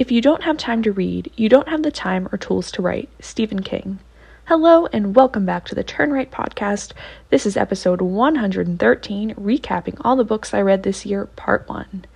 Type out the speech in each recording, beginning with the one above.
If you don't have time to read, you don't have the time or tools to write. Stephen King. Hello, and welcome back to the Turn Right podcast. This is episode 113, recapping all the books I read this year, part one.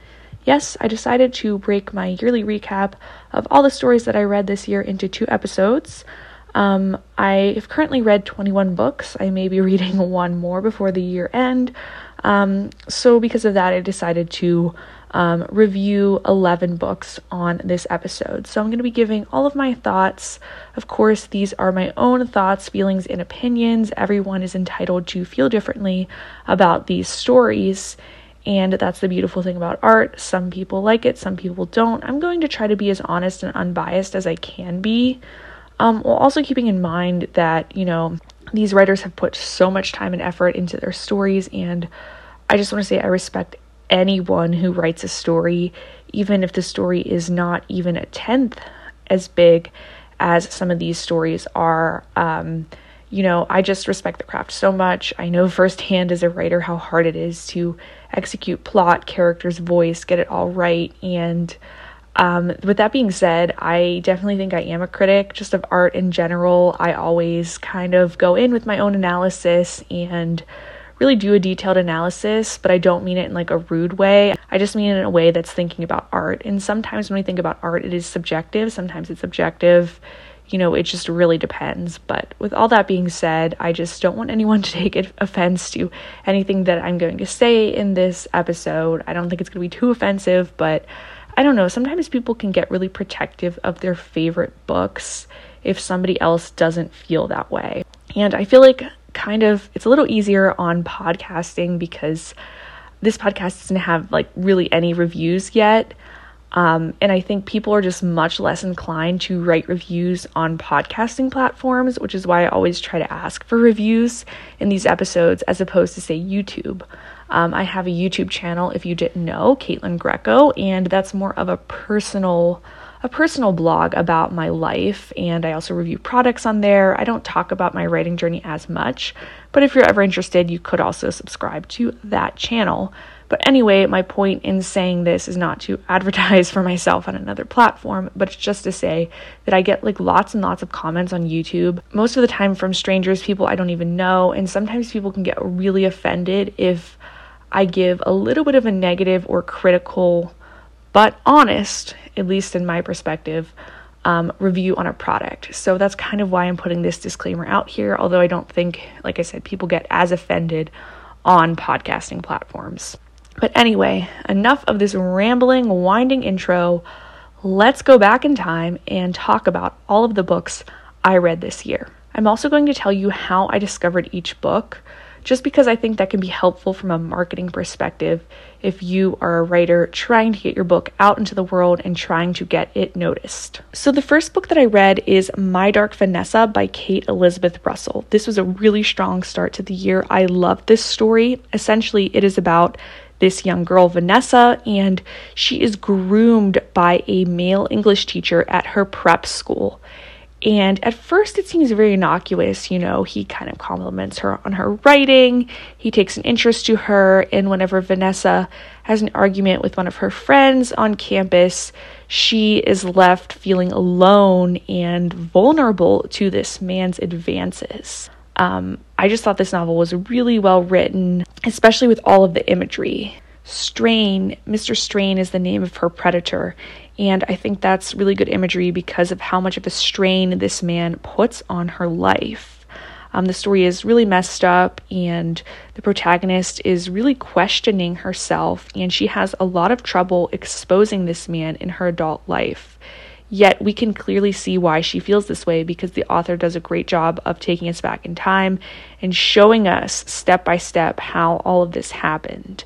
Yes, I decided to break my yearly recap of all the stories that I read this year into two episodes. Um, I have currently read 21 books. I may be reading one more before the year end. Um, so, because of that, I decided to um, review 11 books on this episode. So I'm going to be giving all of my thoughts. Of course, these are my own thoughts, feelings, and opinions. Everyone is entitled to feel differently about these stories. And that's the beautiful thing about art. Some people like it, some people don't. I'm going to try to be as honest and unbiased as I can be. Um, while also keeping in mind that, you know, these writers have put so much time and effort into their stories, and I just want to say I respect anyone who writes a story, even if the story is not even a tenth as big as some of these stories are. Um, you know, I just respect the craft so much. I know firsthand as a writer how hard it is to execute plot, character's voice, get it all right. And um, with that being said, I definitely think I am a critic just of art in general. I always kind of go in with my own analysis and really do a detailed analysis, but I don't mean it in like a rude way. I just mean it in a way that's thinking about art. And sometimes when we think about art, it is subjective, sometimes it's objective. You know, it just really depends. But with all that being said, I just don't want anyone to take offense to anything that I'm going to say in this episode. I don't think it's going to be too offensive, but I don't know. Sometimes people can get really protective of their favorite books if somebody else doesn't feel that way. And I feel like kind of it's a little easier on podcasting because this podcast doesn't have like really any reviews yet. Um, and I think people are just much less inclined to write reviews on podcasting platforms, which is why I always try to ask for reviews in these episodes as opposed to, say, YouTube. Um, I have a YouTube channel, if you didn't know, Caitlin Greco, and that's more of a personal a personal blog about my life, and I also review products on there. I don't talk about my writing journey as much, but if you're ever interested, you could also subscribe to that channel. But anyway, my point in saying this is not to advertise for myself on another platform, but it's just to say that I get like lots and lots of comments on YouTube, most of the time from strangers, people I don't even know, and sometimes people can get really offended if I give a little bit of a negative or critical but honest, at least in my perspective, um, review on a product. So that's kind of why I'm putting this disclaimer out here, although I don't think, like I said, people get as offended on podcasting platforms. But anyway, enough of this rambling, winding intro. Let's go back in time and talk about all of the books I read this year. I'm also going to tell you how I discovered each book just because I think that can be helpful from a marketing perspective if you are a writer trying to get your book out into the world and trying to get it noticed. So, the first book that I read is My Dark Vanessa by Kate Elizabeth Russell. This was a really strong start to the year. I loved this story. Essentially, it is about this young girl, Vanessa, and she is groomed by a male English teacher at her prep school. And at first, it seems very innocuous. You know, he kind of compliments her on her writing, he takes an interest to her, and whenever Vanessa has an argument with one of her friends on campus, she is left feeling alone and vulnerable to this man's advances. Um, I just thought this novel was really well written, especially with all of the imagery. Strain, Mr. Strain is the name of her predator, and I think that's really good imagery because of how much of a strain this man puts on her life. Um, the story is really messed up, and the protagonist is really questioning herself, and she has a lot of trouble exposing this man in her adult life. Yet we can clearly see why she feels this way because the author does a great job of taking us back in time and showing us step by step how all of this happened.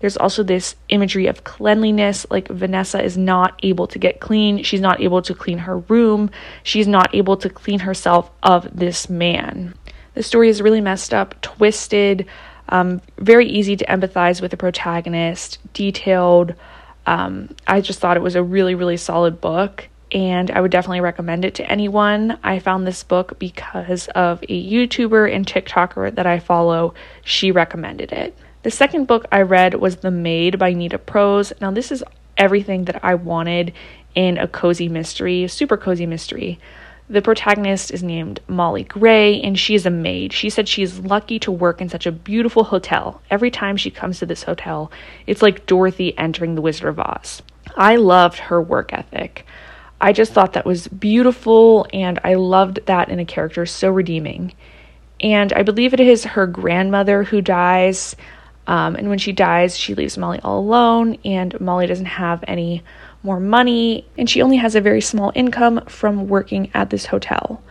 There's also this imagery of cleanliness, like Vanessa is not able to get clean. She's not able to clean her room. She's not able to clean herself of this man. The story is really messed up, twisted, um, very easy to empathize with the protagonist, detailed. Um, I just thought it was a really, really solid book and I would definitely recommend it to anyone. I found this book because of a YouTuber and TikToker that I follow. She recommended it. The second book I read was The Maid by Nita Prose. Now, this is everything that I wanted in a cozy mystery, super cozy mystery. The protagonist is named Molly Gray, and she is a maid. She said she is lucky to work in such a beautiful hotel. Every time she comes to this hotel, it's like Dorothy entering the Wizard of Oz. I loved her work ethic. I just thought that was beautiful, and I loved that in a character so redeeming. And I believe it is her grandmother who dies. Um, and when she dies, she leaves Molly all alone, and Molly doesn't have any more money, and she only has a very small income from working at this hotel.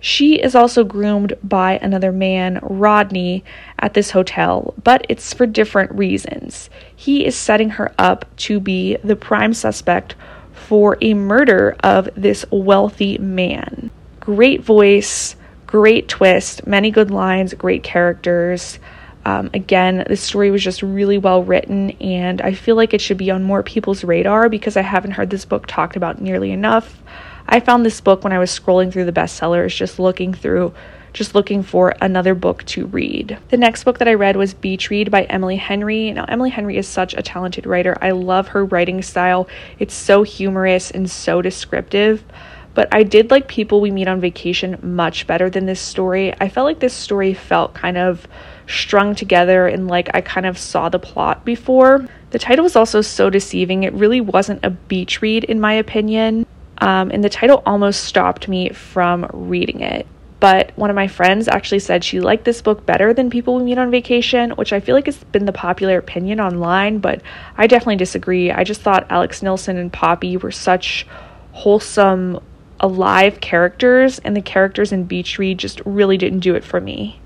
She is also groomed by another man, Rodney, at this hotel, but it's for different reasons. He is setting her up to be the prime suspect for a murder of this wealthy man. Great voice, great twist, many good lines, great characters. Um, again, the story was just really well written, and I feel like it should be on more people's radar because I haven't heard this book talked about nearly enough. I found this book when I was scrolling through the bestsellers, just looking through, just looking for another book to read. The next book that I read was Beach Read by Emily Henry. Now, Emily Henry is such a talented writer. I love her writing style, it's so humorous and so descriptive. But I did like People We Meet on Vacation much better than this story. I felt like this story felt kind of strung together and like I kind of saw the plot before. The title was also so deceiving. It really wasn't a beach read, in my opinion. Um, and the title almost stopped me from reading it. But one of my friends actually said she liked this book better than People We Meet on Vacation, which I feel like has been the popular opinion online, but I definitely disagree. I just thought Alex Nilsen and Poppy were such wholesome, alive characters, and the characters in Beach Read just really didn't do it for me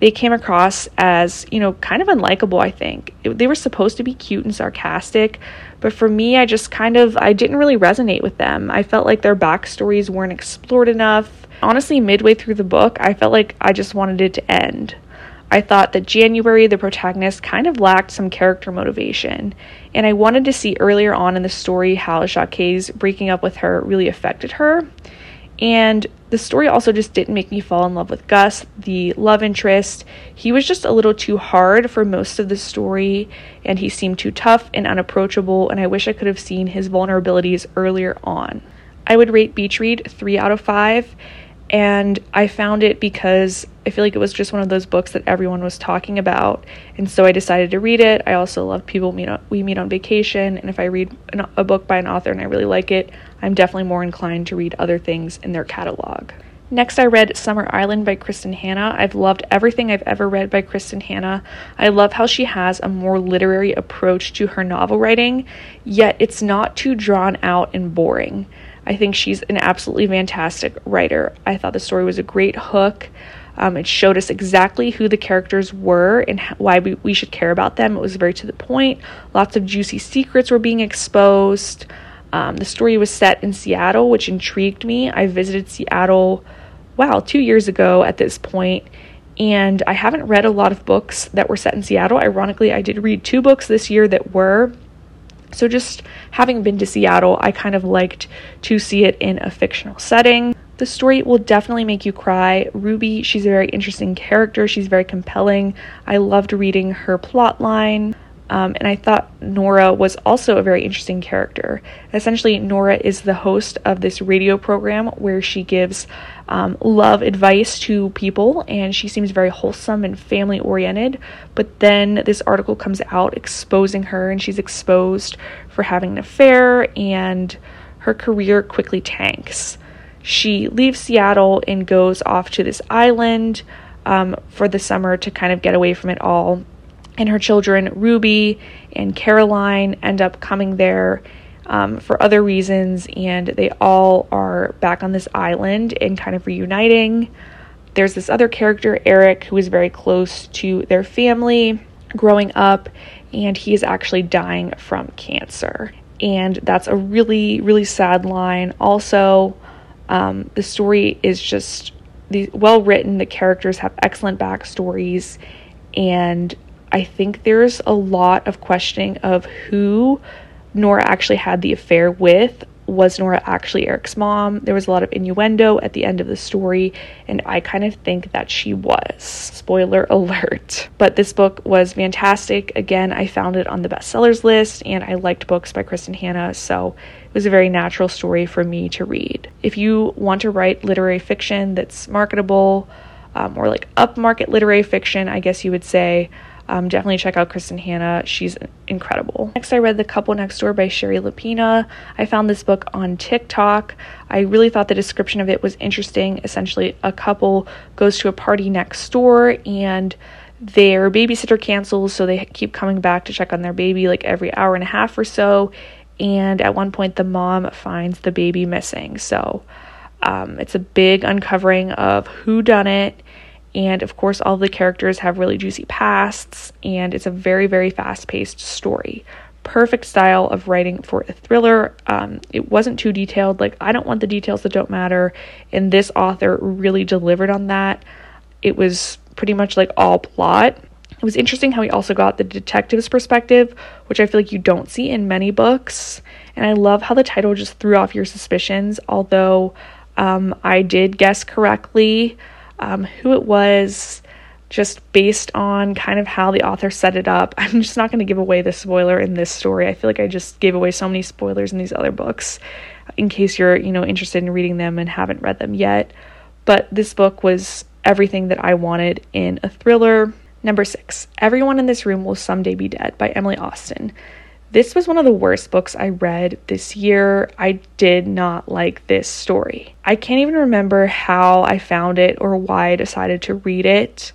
they came across as, you know, kind of unlikable, I think. It, they were supposed to be cute and sarcastic, but for me, I just kind of I didn't really resonate with them. I felt like their backstories weren't explored enough. Honestly, midway through the book, I felt like I just wanted it to end. I thought that January, the protagonist, kind of lacked some character motivation, and I wanted to see earlier on in the story how Jacques breaking up with her really affected her. And the story also just didn't make me fall in love with Gus, the love interest. He was just a little too hard for most of the story, and he seemed too tough and unapproachable, and I wish I could have seen his vulnerabilities earlier on. I would rate Beach Read 3 out of 5, and I found it because I feel like it was just one of those books that everyone was talking about, and so I decided to read it. I also love people meet on, we meet on vacation, and if I read an, a book by an author and I really like it, I'm definitely more inclined to read other things in their catalog. Next, I read Summer Island by Kristin Hannah. I've loved everything I've ever read by Kristin Hannah. I love how she has a more literary approach to her novel writing, yet it's not too drawn out and boring. I think she's an absolutely fantastic writer. I thought the story was a great hook. Um, it showed us exactly who the characters were and why we, we should care about them. It was very to the point. Lots of juicy secrets were being exposed. Um, the story was set in Seattle, which intrigued me. I visited Seattle, wow, two years ago at this point, and I haven't read a lot of books that were set in Seattle. Ironically, I did read two books this year that were. So, just having been to Seattle, I kind of liked to see it in a fictional setting. The story will definitely make you cry. Ruby, she's a very interesting character. She's very compelling. I loved reading her plot line. Um, and I thought Nora was also a very interesting character. Essentially, Nora is the host of this radio program where she gives um, love advice to people, and she seems very wholesome and family oriented. But then this article comes out exposing her, and she's exposed for having an affair, and her career quickly tanks. She leaves Seattle and goes off to this island um, for the summer to kind of get away from it all and her children, Ruby and Caroline, end up coming there um, for other reasons, and they all are back on this island and kind of reuniting. There's this other character, Eric, who is very close to their family growing up, and he is actually dying from cancer. And that's a really, really sad line. Also, um, the story is just well written, the characters have excellent backstories, and I think there's a lot of questioning of who Nora actually had the affair with was Nora actually Eric's mom? There was a lot of innuendo at the end of the story, and I kind of think that she was. Spoiler alert. But this book was fantastic. Again, I found it on the bestsellers list, and I liked books by Kristin Hannah, so it was a very natural story for me to read. If you want to write literary fiction that's marketable, um, or like upmarket literary fiction, I guess you would say, um, definitely check out Kristin Hannah. She's incredible. Next, I read The Couple Next Door by Shari Lapena. I found this book on TikTok. I really thought the description of it was interesting. Essentially, a couple goes to a party next door and their babysitter cancels, so they keep coming back to check on their baby like every hour and a half or so. And at one point, the mom finds the baby missing. So um, it's a big uncovering of who done it and of course, all the characters have really juicy pasts, and it's a very, very fast paced story. Perfect style of writing for a thriller. Um, it wasn't too detailed. Like, I don't want the details that don't matter. And this author really delivered on that. It was pretty much like all plot. It was interesting how he also got the detective's perspective, which I feel like you don't see in many books. And I love how the title just threw off your suspicions, although um, I did guess correctly um, who it was, just based on kind of how the author set it up. I'm just not going to give away the spoiler in this story. I feel like I just gave away so many spoilers in these other books in case you're, you know, interested in reading them and haven't read them yet. But this book was everything that I wanted in a thriller. Number six, Everyone in This Room Will Someday Be Dead by Emily Austin. This was one of the worst books I read this year. I did not like this story. I can't even remember how I found it or why I decided to read it.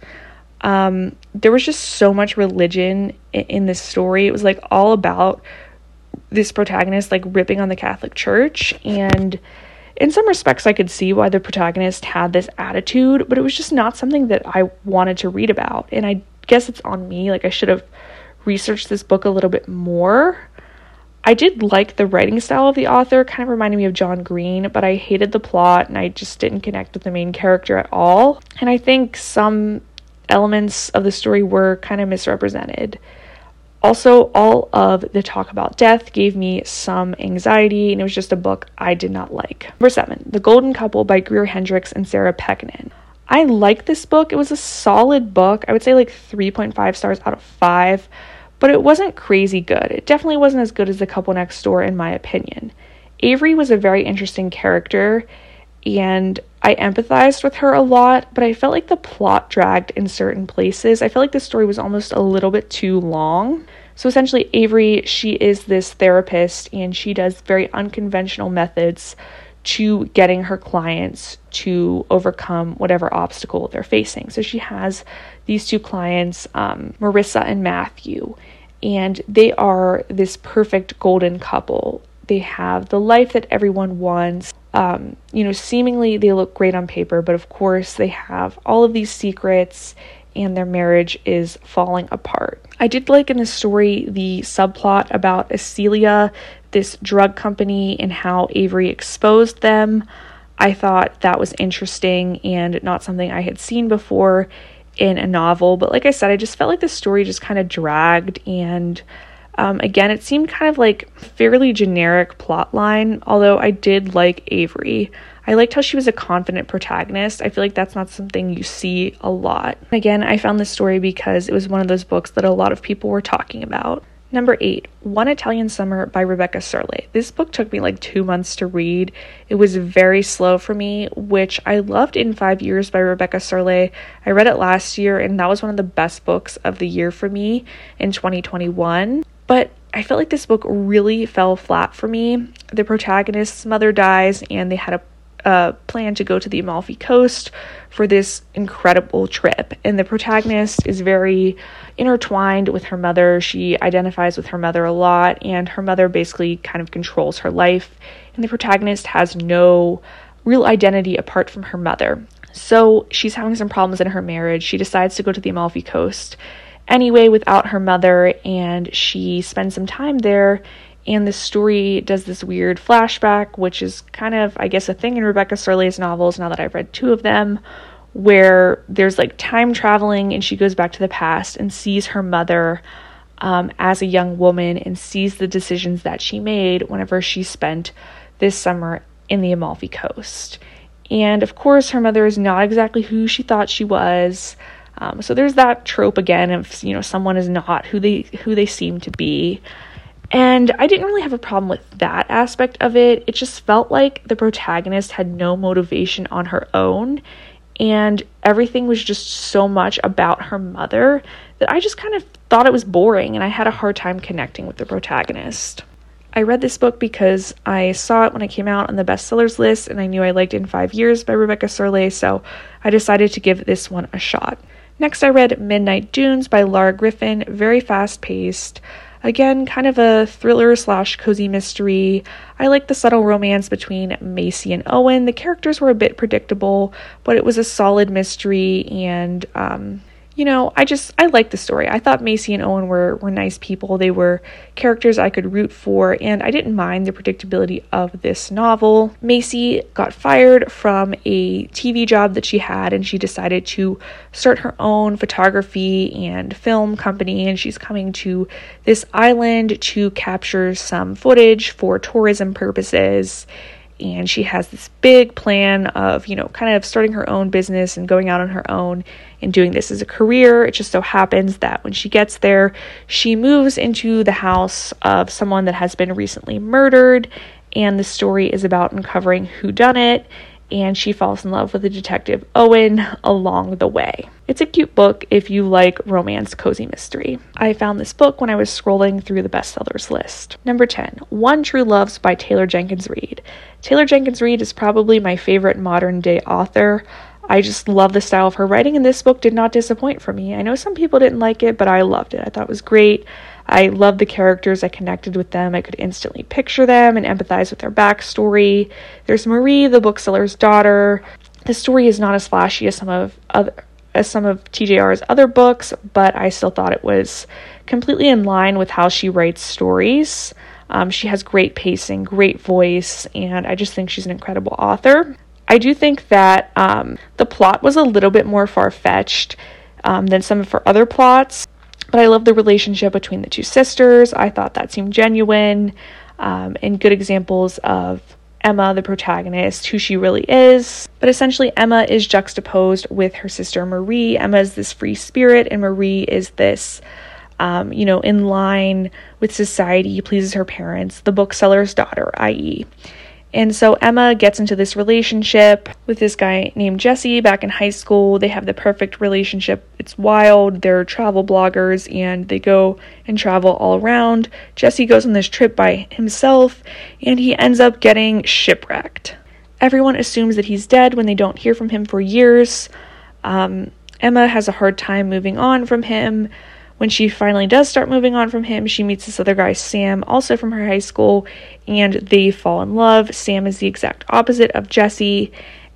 Um, there was just so much religion in, in this story. It was like all about this protagonist like ripping on the Catholic Church and in some respects I could see why the protagonist had this attitude, but it was just not something that I wanted to read about. And I guess it's on me. Like I should have research this book a little bit more. I did like the writing style of the author, kind of reminded me of John Green, but I hated the plot and I just didn't connect with the main character at all. And I think some elements of the story were kind of misrepresented. Also, all of the talk about death gave me some anxiety, and it was just a book I did not like. Number seven, The Golden Couple by Greer Hendricks and Sarah Pekkanen. I like this book. It was a solid book. I would say like 3.5 stars out of 5 but it wasn't crazy good. It definitely wasn't as good as The Couple Next Door, in my opinion. Avery was a very interesting character, and I empathized with her a lot, but I felt like the plot dragged in certain places. I felt like the story was almost a little bit too long. So essentially, Avery, she is this therapist and she does very unconventional methods to getting her clients to overcome whatever obstacle they're facing. So she has these two clients, um, Marissa and Matthew, and they are this perfect golden couple. They have the life that everyone wants. Um, you know, seemingly they look great on paper, but of course they have all of these secrets and their marriage is falling apart. I did like in the story the subplot about Acelia, this drug company, and how Avery exposed them. I thought that was interesting and not something I had seen before in a novel. But like I said, I just felt like the story just kind of dragged and um, again, it seemed kind of like fairly generic plot line, although I did like Avery. I liked how she was a confident protagonist. I feel like that's not something you see a lot. Again, I found this story because it was one of those books that a lot of people were talking about. Number eight, One Italian Summer by Rebecca Serle. This book took me like two months to read. It was very slow for me, which I loved in Five Years by Rebecca Serle. I read it last year, and that was one of the best books of the year for me in 2021. But I felt like this book really fell flat for me. The protagonist's mother dies, and they had a uh, plan to go to the Amalfi Coast for this incredible trip. And the protagonist is very intertwined with her mother. She identifies with her mother a lot, and her mother basically kind of controls her life. And the protagonist has no real identity apart from her mother. So she's having some problems in her marriage. She decides to go to the Amalfi Coast anyway without her mother, and she spends some time there and the story does this weird flashback, which is kind of, I guess, a thing in Rebecca Serle's novels now that I've read two of them, where there's like time traveling and she goes back to the past and sees her mother um, as a young woman and sees the decisions that she made whenever she spent this summer in the Amalfi Coast. And of course, her mother is not exactly who she thought she was. Um, so there's that trope again of you know someone is not who they who they seem to be. And I didn't really have a problem with that aspect of it. It just felt like the protagonist had no motivation on her own, and everything was just so much about her mother that I just kind of thought it was boring and I had a hard time connecting with the protagonist. I read this book because I saw it when it came out on the bestsellers list and I knew I liked In Five Years by Rebecca Serle, so I decided to give this one a shot. Next, I read Midnight Dunes by Lara Griffin, very fast paced. Again, kind of a thriller slash cozy mystery. I like the subtle romance between Macy and Owen. The characters were a bit predictable, but it was a solid mystery and um, you know, I just I like the story. I thought Macy and Owen were were nice people. They were characters I could root for, and I didn't mind the predictability of this novel. Macy got fired from a TV job that she had, and she decided to start her own photography and film company. And she's coming to this island to capture some footage for tourism purposes and she has this big plan of, you know, kind of starting her own business and going out on her own and doing this as a career. It just so happens that when she gets there, she moves into the house of someone that has been recently murdered, and the story is about uncovering who done it and she falls in love with the detective Owen along the way. It's a cute book if you like romance cozy mystery. I found this book when I was scrolling through the bestsellers list. Number 10, One True Loves by Taylor Jenkins Reid. Taylor Jenkins Reid is probably my favorite modern day author. I just love the style of her writing, and this book did not disappoint for me. I know some people didn't like it, but I loved it. I thought it was great. I loved the characters. I connected with them. I could instantly picture them and empathize with their backstory. There's Marie, the bookseller's daughter. The story is not as flashy as some of other as some of TJR's other books, but I still thought it was completely in line with how she writes stories. Um, she has great pacing, great voice, and I just think she's an incredible author. I do think that um, the plot was a little bit more far fetched um, than some of her other plots. But I love the relationship between the two sisters. I thought that seemed genuine um, and good examples of Emma, the protagonist, who she really is. But essentially, Emma is juxtaposed with her sister Marie. Emma is this free spirit, and Marie is this, um, you know, in line with society, pleases her parents, the bookseller's daughter, i.e., and so Emma gets into this relationship with this guy named Jesse back in high school. They have the perfect relationship. It's wild. They're travel bloggers and they go and travel all around. Jesse goes on this trip by himself and he ends up getting shipwrecked. Everyone assumes that he's dead when they don't hear from him for years. Um, Emma has a hard time moving on from him. When she finally does start moving on from him, she meets this other guy, Sam, also from her high school, and they fall in love. Sam is the exact opposite of Jesse.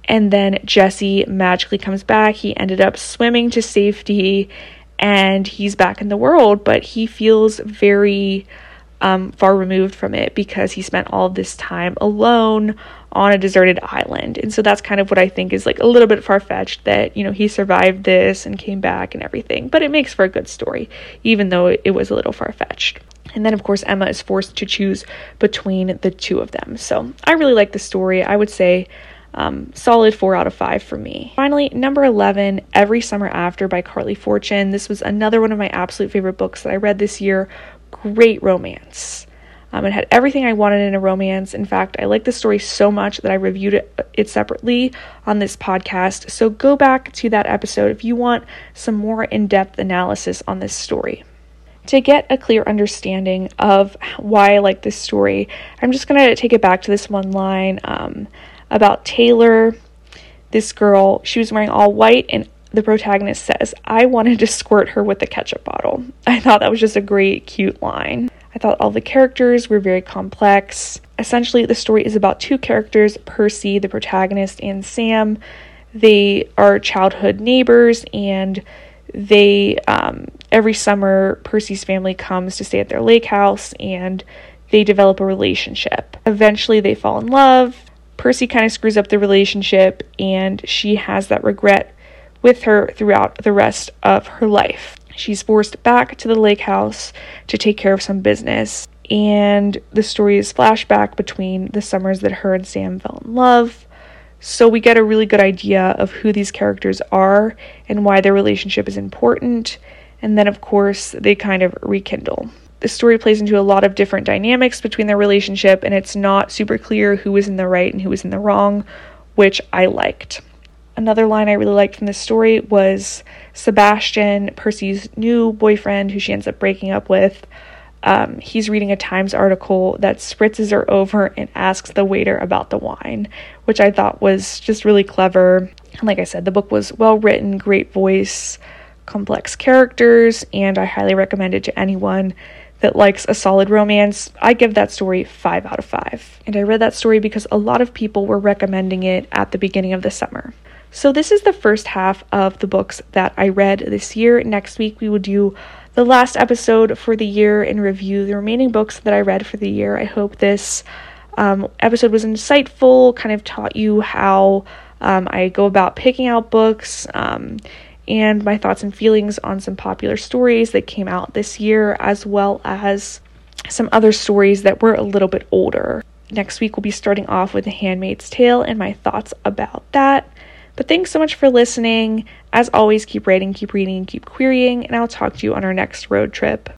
And then Jesse magically comes back. He ended up swimming to safety and he's back in the world, but he feels very um, far removed from it because he spent all this time alone on a deserted island. And so that's kind of what I think is like a little bit far fetched that, you know, he survived this and came back and everything. But it makes for a good story, even though it was a little far fetched. And then, of course, Emma is forced to choose between the two of them. So I really like the story. I would say um, solid four out of five for me. Finally, number 11, Every Summer After by Carley Fortune. This was another one of my absolute favorite books that I read this year. Great romance. Um, it had everything I wanted in a romance. In fact, I like the story so much that I reviewed it, it separately on this podcast. So go back to that episode if you want some more in depth analysis on this story. To get a clear understanding of why I like this story, I'm just going to take it back to this one line um, about Taylor. This girl, she was wearing all white, and the protagonist says, I wanted to squirt her with a ketchup bottle. I thought that was just a great, cute line. I thought all the characters were very complex. Essentially, the story is about two characters Percy, the protagonist, and Sam. They are childhood neighbors, and they, um, every summer, Percy's family comes to stay at their lake house and they develop a relationship. Eventually, they fall in love. Percy kind of screws up the relationship, and she has that regret with her throughout the rest of her life. She's forced back to the lake house to take care of some business. and the story is flashback between the summers that her and Sam fell in love. So we get a really good idea of who these characters are and why their relationship is important. And then, of course, they kind of rekindle. The story plays into a lot of different dynamics between their relationship, and it's not super clear who is in the right and who is in the wrong, which I liked. Another line I really liked from this story was Sebastian, Percy's new boyfriend, who she ends up breaking up with. Um, he's reading a Times article that spritzes her over and asks the waiter about the wine, which I thought was just really clever. And like I said, the book was well written, great voice, complex characters, and I highly recommend it to anyone that likes a solid romance. I give that story 5 out of 5. And I read that story because a lot of people were recommending it at the beginning of the summer. So, this is the first half of the books that I read this year. Next week, we will do the last episode for the year and review the remaining books that I read for the year. I hope this um, episode was insightful, kind of taught you how um, I go about picking out books. Um, and my thoughts and feelings on some popular stories that came out this year, as well as some other stories that were a little bit older. Next week, we'll be starting off with The Handmaid's Tale and my thoughts about that. But thanks so much for listening. As always, keep writing, keep reading, keep querying, and I'll talk to you on our next road trip.